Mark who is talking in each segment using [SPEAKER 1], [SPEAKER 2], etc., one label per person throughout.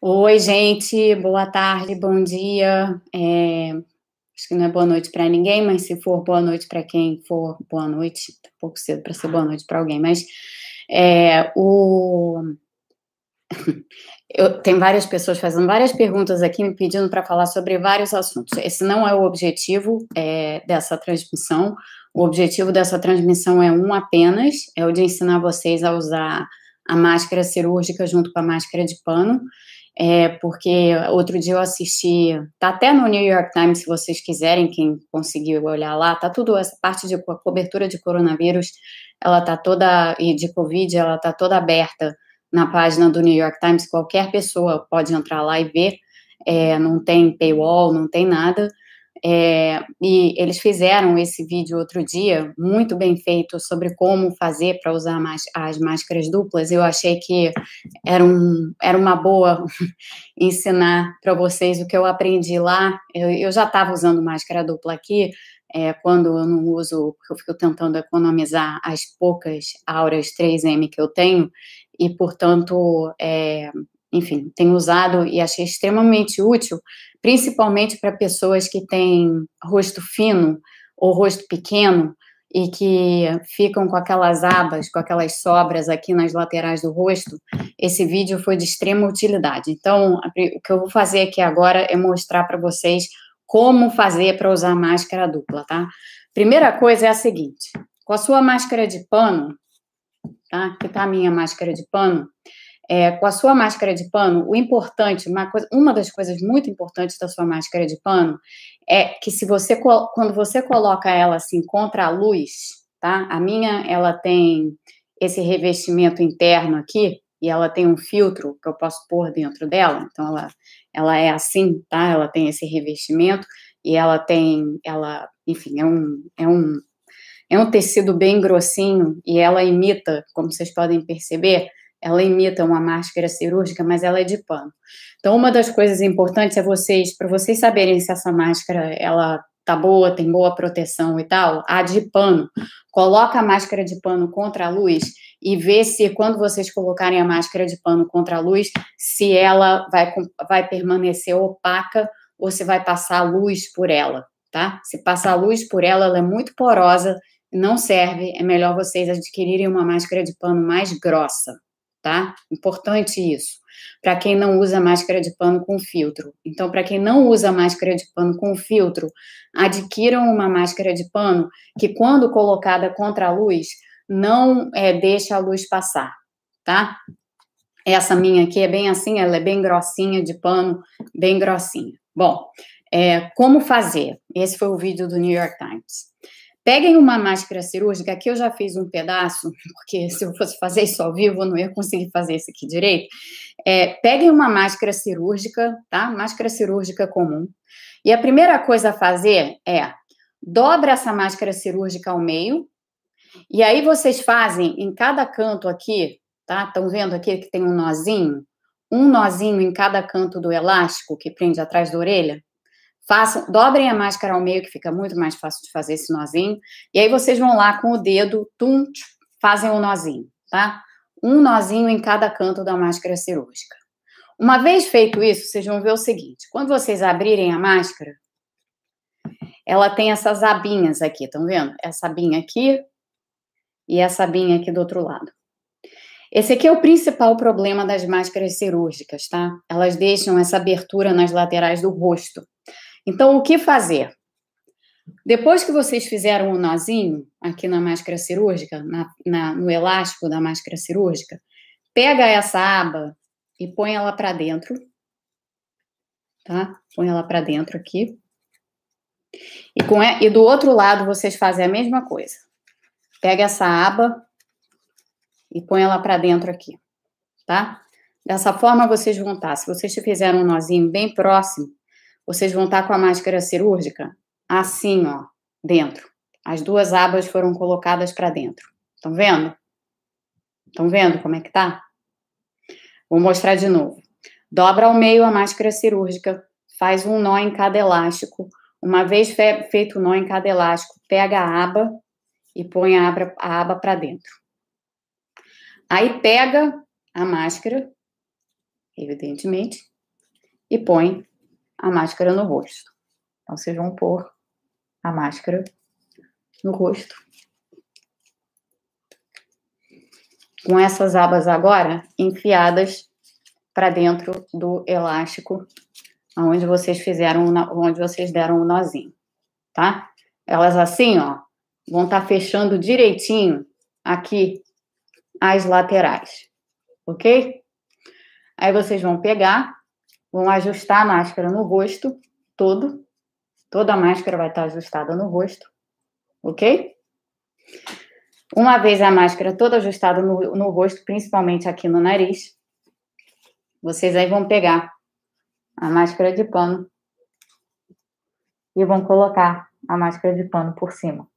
[SPEAKER 1] Oi, gente, boa tarde, bom dia. É, acho que não é boa noite para ninguém, mas se for boa noite para quem for, boa noite. Tá um pouco cedo para ser boa noite para alguém, mas é, o. Eu, tem várias pessoas fazendo várias perguntas aqui, me pedindo para falar sobre vários assuntos. Esse não é o objetivo é, dessa transmissão. O objetivo dessa transmissão é um apenas, é o de ensinar vocês a usar a máscara cirúrgica junto com a máscara de pano é, porque outro dia eu assisti, tá até no New York Times, se vocês quiserem, quem conseguiu olhar lá, tá tudo, essa parte de cobertura de coronavírus, ela tá toda, e de Covid, ela tá toda aberta na página do New York Times, qualquer pessoa pode entrar lá e ver, é, não tem paywall, não tem nada, é, e eles fizeram esse vídeo outro dia, muito bem feito, sobre como fazer para usar as máscaras duplas. Eu achei que era, um, era uma boa ensinar para vocês o que eu aprendi lá. Eu, eu já estava usando máscara dupla aqui, é, quando eu não uso, porque eu fico tentando economizar as poucas auras 3M que eu tenho, e, portanto, é, enfim, tenho usado e achei extremamente útil principalmente para pessoas que têm rosto fino ou rosto pequeno e que ficam com aquelas abas, com aquelas sobras aqui nas laterais do rosto, esse vídeo foi de extrema utilidade. Então, o que eu vou fazer aqui agora é mostrar para vocês como fazer para usar máscara dupla, tá? Primeira coisa é a seguinte: com a sua máscara de pano, tá? Que tá a minha máscara de pano, é, com a sua máscara de pano, o importante, uma, coisa, uma das coisas muito importantes da sua máscara de pano é que se você quando você coloca ela assim contra a luz, tá? A minha ela tem esse revestimento interno aqui e ela tem um filtro que eu posso pôr dentro dela, então ela ela é assim, tá? Ela tem esse revestimento e ela tem ela, enfim, é um é um é um tecido bem grossinho e ela imita, como vocês podem perceber, ela imita uma máscara cirúrgica, mas ela é de pano. Então, uma das coisas importantes é vocês, para vocês saberem se essa máscara ela tá boa, tem boa proteção e tal, a de pano. Coloca a máscara de pano contra a luz e vê se quando vocês colocarem a máscara de pano contra a luz, se ela vai, vai permanecer opaca ou se vai passar luz por ela, tá? Se passar luz por ela, ela é muito porosa, não serve, é melhor vocês adquirirem uma máscara de pano mais grossa, tá? Importante isso. Para quem não usa máscara de pano com filtro. Então, para quem não usa máscara de pano com filtro, adquiram uma máscara de pano que, quando colocada contra a luz, não é, deixa a luz passar, tá? Essa minha aqui é bem assim, ela é bem grossinha de pano, bem grossinha. Bom, é, como fazer? Esse foi o vídeo do New York Times. Peguem uma máscara cirúrgica, aqui eu já fiz um pedaço, porque se eu fosse fazer isso ao vivo, eu não ia conseguir fazer isso aqui direito. É, peguem uma máscara cirúrgica, tá? Máscara cirúrgica comum. E a primeira coisa a fazer é dobra essa máscara cirúrgica ao meio, e aí vocês fazem em cada canto aqui, tá? Estão vendo aqui que tem um nozinho? Um nozinho em cada canto do elástico que prende atrás da orelha. Façam, dobrem a máscara ao meio, que fica muito mais fácil de fazer esse nozinho. E aí vocês vão lá com o dedo, tum, fazem o um nozinho, tá? Um nozinho em cada canto da máscara cirúrgica. Uma vez feito isso, vocês vão ver o seguinte: quando vocês abrirem a máscara, ela tem essas abinhas aqui, estão vendo? Essa abinha aqui e essa abinha aqui do outro lado. Esse aqui é o principal problema das máscaras cirúrgicas, tá? Elas deixam essa abertura nas laterais do rosto. Então, o que fazer? Depois que vocês fizeram o nozinho aqui na máscara cirúrgica, na, na, no elástico da máscara cirúrgica, pega essa aba e põe ela para dentro, tá? Põe ela para dentro aqui. E, com, e do outro lado vocês fazem a mesma coisa. Pega essa aba e põe ela para dentro aqui, tá? Dessa forma vocês vão estar, se vocês fizeram um nozinho bem próximo, vocês vão estar com a máscara cirúrgica assim, ó, dentro. As duas abas foram colocadas para dentro. Estão vendo? Estão vendo como é que tá? Vou mostrar de novo. Dobra ao meio a máscara cirúrgica, faz um nó em cada elástico. Uma vez fe feito o nó em cada elástico, pega a aba e põe a a aba para dentro. Aí pega a máscara evidentemente, e põe a máscara no rosto. Então, vocês vão pôr a máscara no rosto. Com essas abas agora enfiadas para dentro do elástico, onde vocês fizeram, onde vocês deram o nozinho, tá? Elas assim, ó, vão estar tá fechando direitinho aqui as laterais, ok? Aí vocês vão pegar, vão ajustar a máscara no rosto todo, toda a máscara vai estar ajustada no rosto, ok? Uma vez a máscara toda ajustada no, no rosto, principalmente aqui no nariz, vocês aí vão pegar a máscara de pano e vão colocar a máscara de pano por cima.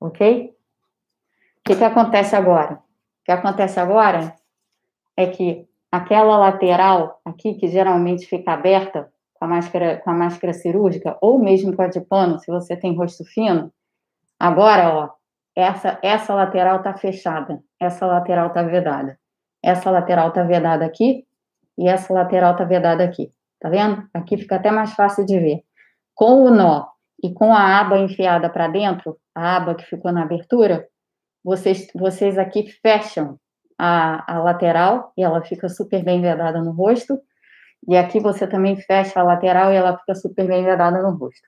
[SPEAKER 1] Ok? O que, que acontece agora? O que acontece agora é que aquela lateral aqui, que geralmente fica aberta com a máscara, com a máscara cirúrgica, ou mesmo com a de pano, se você tem rosto fino, agora, ó, essa, essa lateral está fechada, essa lateral está vedada. Essa lateral está vedada aqui e essa lateral está vedada aqui. Tá vendo? Aqui fica até mais fácil de ver. Com o nó e com a aba enfiada para dentro, a aba que ficou na abertura, vocês, vocês aqui fecham a, a lateral e ela fica super bem vedada no rosto. E aqui você também fecha a lateral e ela fica super bem vedada no rosto.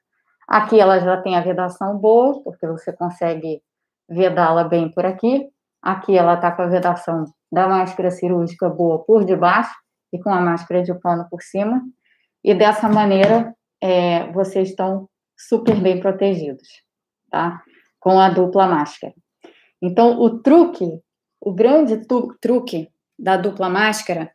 [SPEAKER 1] Aqui ela já tem a vedação boa, porque você consegue vedá-la bem por aqui. Aqui ela está com a vedação da máscara cirúrgica boa por debaixo e com a máscara de pano por cima. E dessa maneira, é, vocês estão super bem protegidos, tá? Com a dupla máscara. Então, o truque, o grande truque da dupla máscara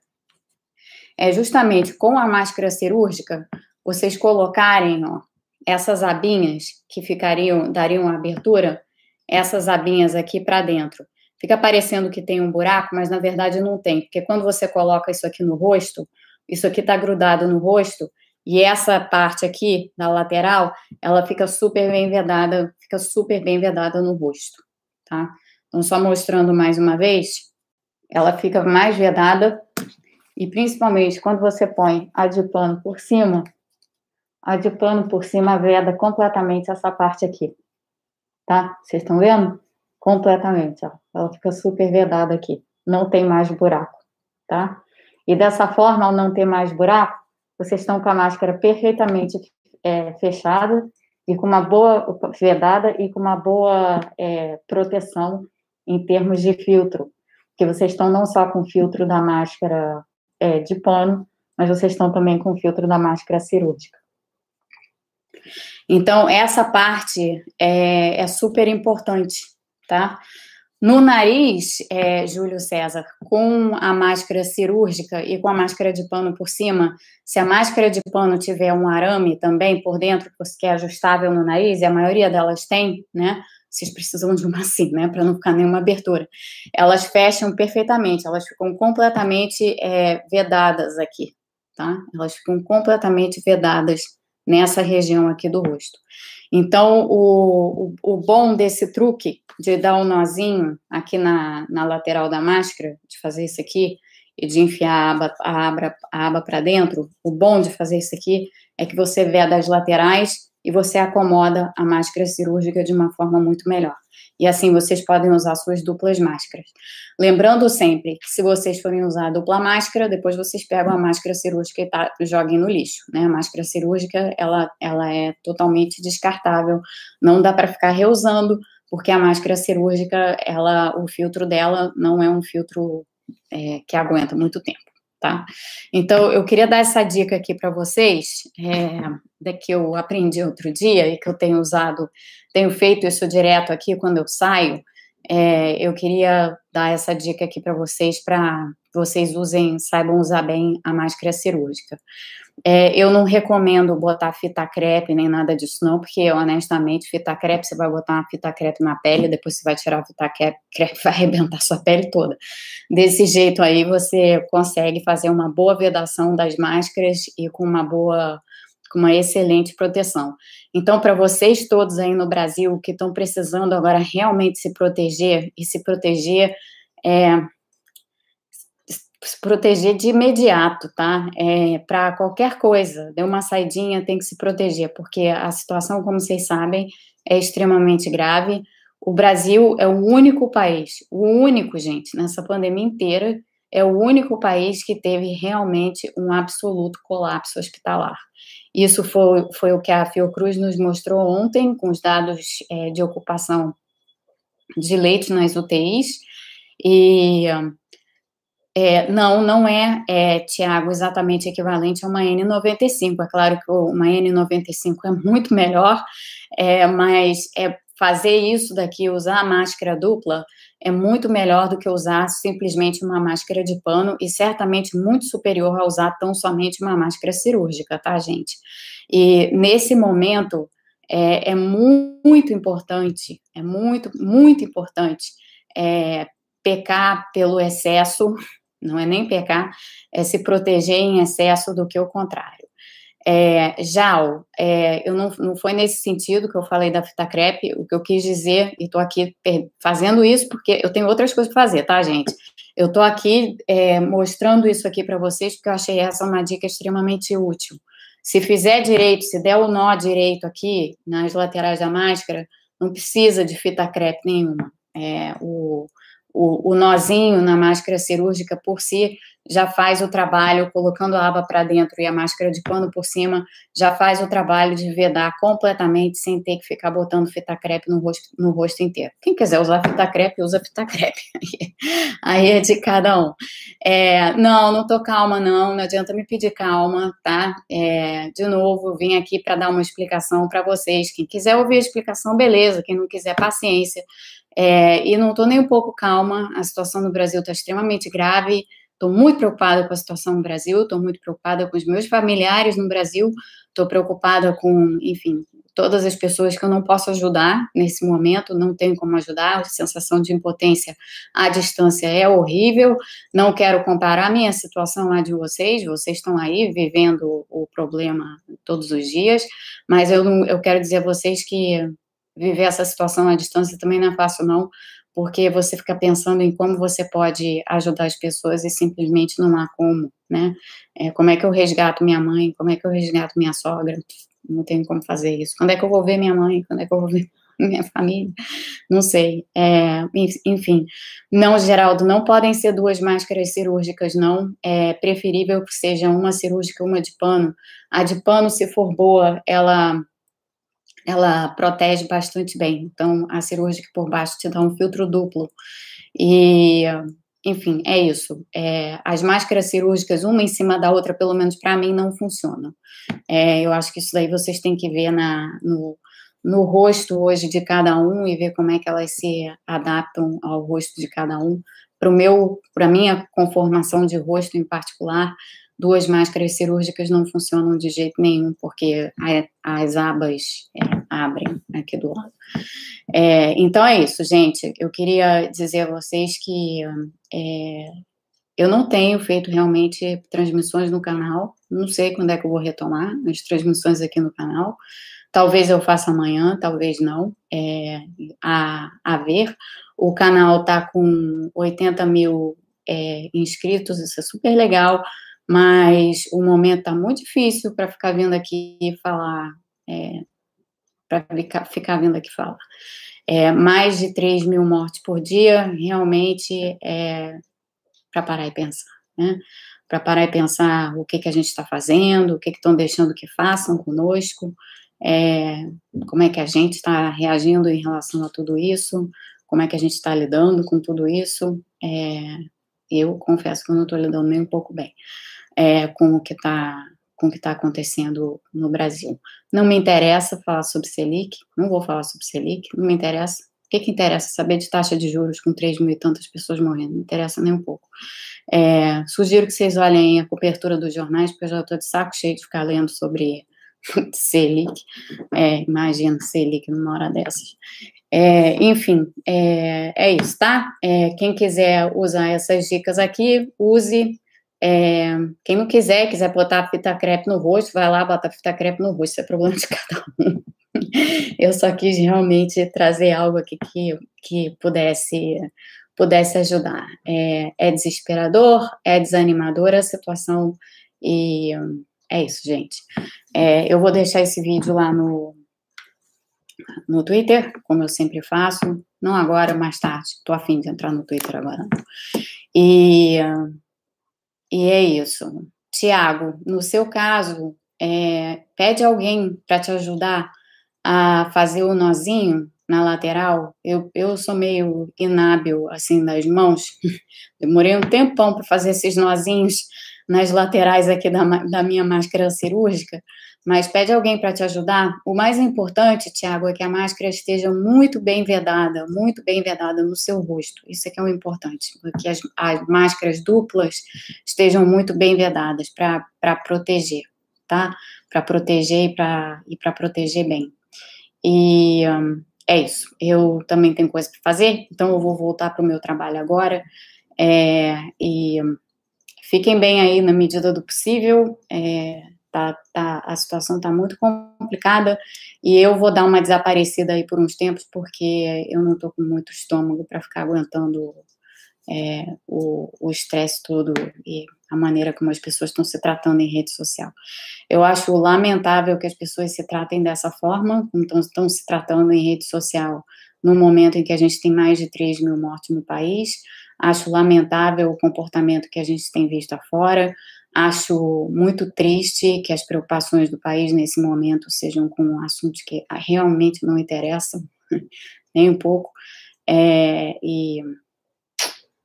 [SPEAKER 1] é justamente com a máscara cirúrgica, vocês colocarem ó, essas abinhas que ficariam, dariam abertura essas abinhas aqui para dentro. Fica parecendo que tem um buraco, mas na verdade não tem, porque quando você coloca isso aqui no rosto, isso aqui está grudado no rosto, e essa parte aqui, da lateral, ela fica super bem vedada, fica super bem vedada no rosto, tá? Então, só mostrando mais uma vez, ela fica mais vedada, e principalmente quando você põe a de pano por cima, a de pano por cima veda completamente essa parte aqui, tá? Vocês estão vendo? Completamente, ó. Ela fica super vedada aqui. Não tem mais buraco, tá? E dessa forma, ao não ter mais buraco, vocês estão com a máscara perfeitamente é, fechada e com uma boa vedada e com uma boa é, proteção em termos de filtro, porque vocês estão não só com o filtro da máscara é, de pano, mas vocês estão também com o filtro da máscara cirúrgica. Então, essa parte é, é super importante, tá? No nariz, é, Júlio César, com a máscara cirúrgica e com a máscara de pano por cima, se a máscara de pano tiver um arame também por dentro, que é ajustável no nariz, e a maioria delas tem, né? Vocês precisam de uma assim, né? Para não ficar nenhuma abertura. Elas fecham perfeitamente, elas ficam completamente é, vedadas aqui, tá? Elas ficam completamente vedadas nessa região aqui do rosto. Então, o, o, o, bom desse truque de dar um nozinho aqui na, na lateral da máscara, de fazer isso aqui, e de enfiar a aba, a aba, a aba para dentro, o bom de fazer isso aqui é que você vê das laterais e você acomoda a máscara cirúrgica de uma forma muito melhor. E assim vocês podem usar suas duplas máscaras. Lembrando sempre que se vocês forem usar a dupla máscara, depois vocês pegam a máscara cirúrgica e tá, joguem no lixo, né? A máscara cirúrgica, ela, ela é totalmente descartável, não dá para ficar reusando, porque a máscara cirúrgica, ela, o filtro dela não é um filtro é, que aguenta muito tempo tá? Então, eu queria dar essa dica aqui para vocês, é, da que eu aprendi outro dia e que eu tenho usado, tenho feito isso direto aqui quando eu saio. É, eu queria dar essa dica aqui para vocês, para vocês usem, saibam usar bem a máscara cirúrgica. É, eu não recomendo botar fita crepe nem nada disso, não, porque honestamente, fita crepe, você vai botar uma fita crepe na pele, depois você vai tirar a fita crepe, vai arrebentar sua pele toda. Desse jeito aí, você consegue fazer uma boa vedação das máscaras e com uma boa, com uma excelente proteção. Então, para vocês todos aí no Brasil que estão precisando agora realmente se proteger e se proteger, é, se proteger de imediato, tá? É, para qualquer coisa, deu uma saidinha, tem que se proteger, porque a situação, como vocês sabem, é extremamente grave. O Brasil é o único país, o único, gente, nessa pandemia inteira, é o único país que teve realmente um absoluto colapso hospitalar. Isso foi, foi o que a Fiocruz nos mostrou ontem, com os dados é, de ocupação de leitos nas UTIs. E é, não, não é, é Tiago, exatamente equivalente a uma N95. É claro que uma N95 é muito melhor, é, mas é fazer isso daqui, usar a máscara dupla, é muito melhor do que usar simplesmente uma máscara de pano e certamente muito superior a usar tão somente uma máscara cirúrgica, tá, gente? E nesse momento é, é muito importante, é muito, muito importante é, pecar pelo excesso, não é nem pecar, é se proteger em excesso do que o contrário. É, Jal, é, eu não, não foi nesse sentido que eu falei da fita crepe, o que eu quis dizer, e estou aqui fazendo isso porque eu tenho outras coisas para fazer, tá, gente? Eu estou aqui é, mostrando isso aqui para vocês porque eu achei essa uma dica extremamente útil. Se fizer direito, se der o nó direito aqui, nas laterais da máscara, não precisa de fita crepe nenhuma. É, o, o, o nozinho na máscara cirúrgica por si já faz o trabalho, colocando a aba para dentro e a máscara de pano por cima, já faz o trabalho de vedar completamente sem ter que ficar botando fita crepe no rosto, no rosto inteiro. Quem quiser usar fita crepe, usa fita crepe. Aí é de cada um. É, não, não tô calma, não, não adianta me pedir calma, tá? É, de novo, vim aqui para dar uma explicação para vocês. Quem quiser ouvir a explicação, beleza. Quem não quiser, paciência. É, e não estou nem um pouco calma, a situação no Brasil está extremamente grave, estou muito preocupada com a situação no Brasil, estou muito preocupada com os meus familiares no Brasil, estou preocupada com, enfim, todas as pessoas que eu não posso ajudar nesse momento, não tenho como ajudar, a sensação de impotência à distância é horrível, não quero comparar a minha situação à de vocês, vocês estão aí vivendo o problema todos os dias, mas eu, eu quero dizer a vocês que viver essa situação à distância também não é fácil, não, porque você fica pensando em como você pode ajudar as pessoas e simplesmente não há como, né? É, como é que eu resgato minha mãe? Como é que eu resgato minha sogra? Não tenho como fazer isso. Quando é que eu vou ver minha mãe? Quando é que eu vou ver minha família? Não sei. É, enfim, não, Geraldo, não podem ser duas máscaras cirúrgicas, não. É preferível que seja uma cirúrgica, uma de pano. A de pano, se for boa, ela ela protege bastante bem. Então, a cirúrgica por baixo te dá um filtro duplo. E, enfim, é isso. É, as máscaras cirúrgicas, uma em cima da outra, pelo menos para mim, não funcionam. É, eu acho que isso daí vocês têm que ver na, no, no rosto hoje de cada um e ver como é que elas se adaptam ao rosto de cada um. Para o meu, para minha conformação de rosto em particular, duas máscaras cirúrgicas não funcionam de jeito nenhum, porque as abas é, abrem aqui do lado. É, então é isso, gente. Eu queria dizer a vocês que é, eu não tenho feito realmente transmissões no canal. Não sei quando é que eu vou retomar as transmissões aqui no canal. Talvez eu faça amanhã, talvez não. É, a, a ver. O canal está com 80 mil é, inscritos, isso é super legal mas o momento está muito difícil para ficar vindo aqui e falar, é, para ficar, ficar vindo aqui falar. É, mais de 3 mil mortes por dia, realmente é para parar e pensar, né? Para parar e pensar o que, que a gente está fazendo, o que estão deixando que façam conosco, é, como é que a gente está reagindo em relação a tudo isso, como é que a gente está lidando com tudo isso. É, eu confesso que eu não estou lidando nem um pouco bem é, com o que está com o que está acontecendo no Brasil. Não me interessa falar sobre Selic, não vou falar sobre Selic, não me interessa. O que, que interessa saber de taxa de juros com 3 mil e tantas pessoas morrendo? Não interessa nem um pouco. É, sugiro que vocês olhem a cobertura dos jornais, porque eu já estou de saco cheio de ficar lendo sobre Selic. É, Selic numa hora dessas. É, enfim, é, é isso, tá? É, quem quiser usar essas dicas aqui, use é, quem não quiser, quiser botar fita crepe no rosto, vai lá, bota fita crepe no rosto, isso é problema de cada um. Eu só quis realmente trazer algo aqui que, que pudesse, pudesse ajudar. É, é desesperador, é desanimadora a situação e é isso, gente. É, eu vou deixar esse vídeo lá no, no Twitter, como eu sempre faço. Não agora, mais tarde. Tô afim de entrar no Twitter agora. E, e é isso. Tiago, no seu caso, é, pede alguém para te ajudar a fazer o nozinho na lateral, eu, eu sou meio inábil, assim, das mãos. Demorei um tempão para fazer esses nozinhos nas laterais aqui da, da minha máscara cirúrgica, mas pede alguém para te ajudar. O mais importante, Tiago, é que a máscara esteja muito bem vedada, muito bem vedada no seu rosto. Isso é que é o importante, que as, as máscaras duplas estejam muito bem vedadas para proteger, tá? Para proteger e para proteger bem. E um, é isso. Eu também tenho coisa para fazer, então eu vou voltar para o meu trabalho agora. É, e fiquem bem aí na medida do possível. É, tá, tá, a situação está muito complicada e eu vou dar uma desaparecida aí por uns tempos, porque eu não estou com muito estômago para ficar aguentando é, o estresse todo e a maneira como as pessoas estão se tratando em rede social. Eu acho lamentável que as pessoas se tratem dessa forma, como estão, se tratando em rede social, no momento em que a gente tem mais de 3 mil mortes no país. Acho lamentável o comportamento que a gente tem visto afora. Acho muito triste que as preocupações do país nesse momento sejam com assuntos que realmente não interessam, nem um pouco. É, e,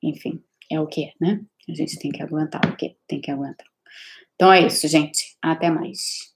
[SPEAKER 1] enfim, é o que, né? A gente tem que aguentar o quê? Tem que aguentar. Então é isso, gente. Até mais.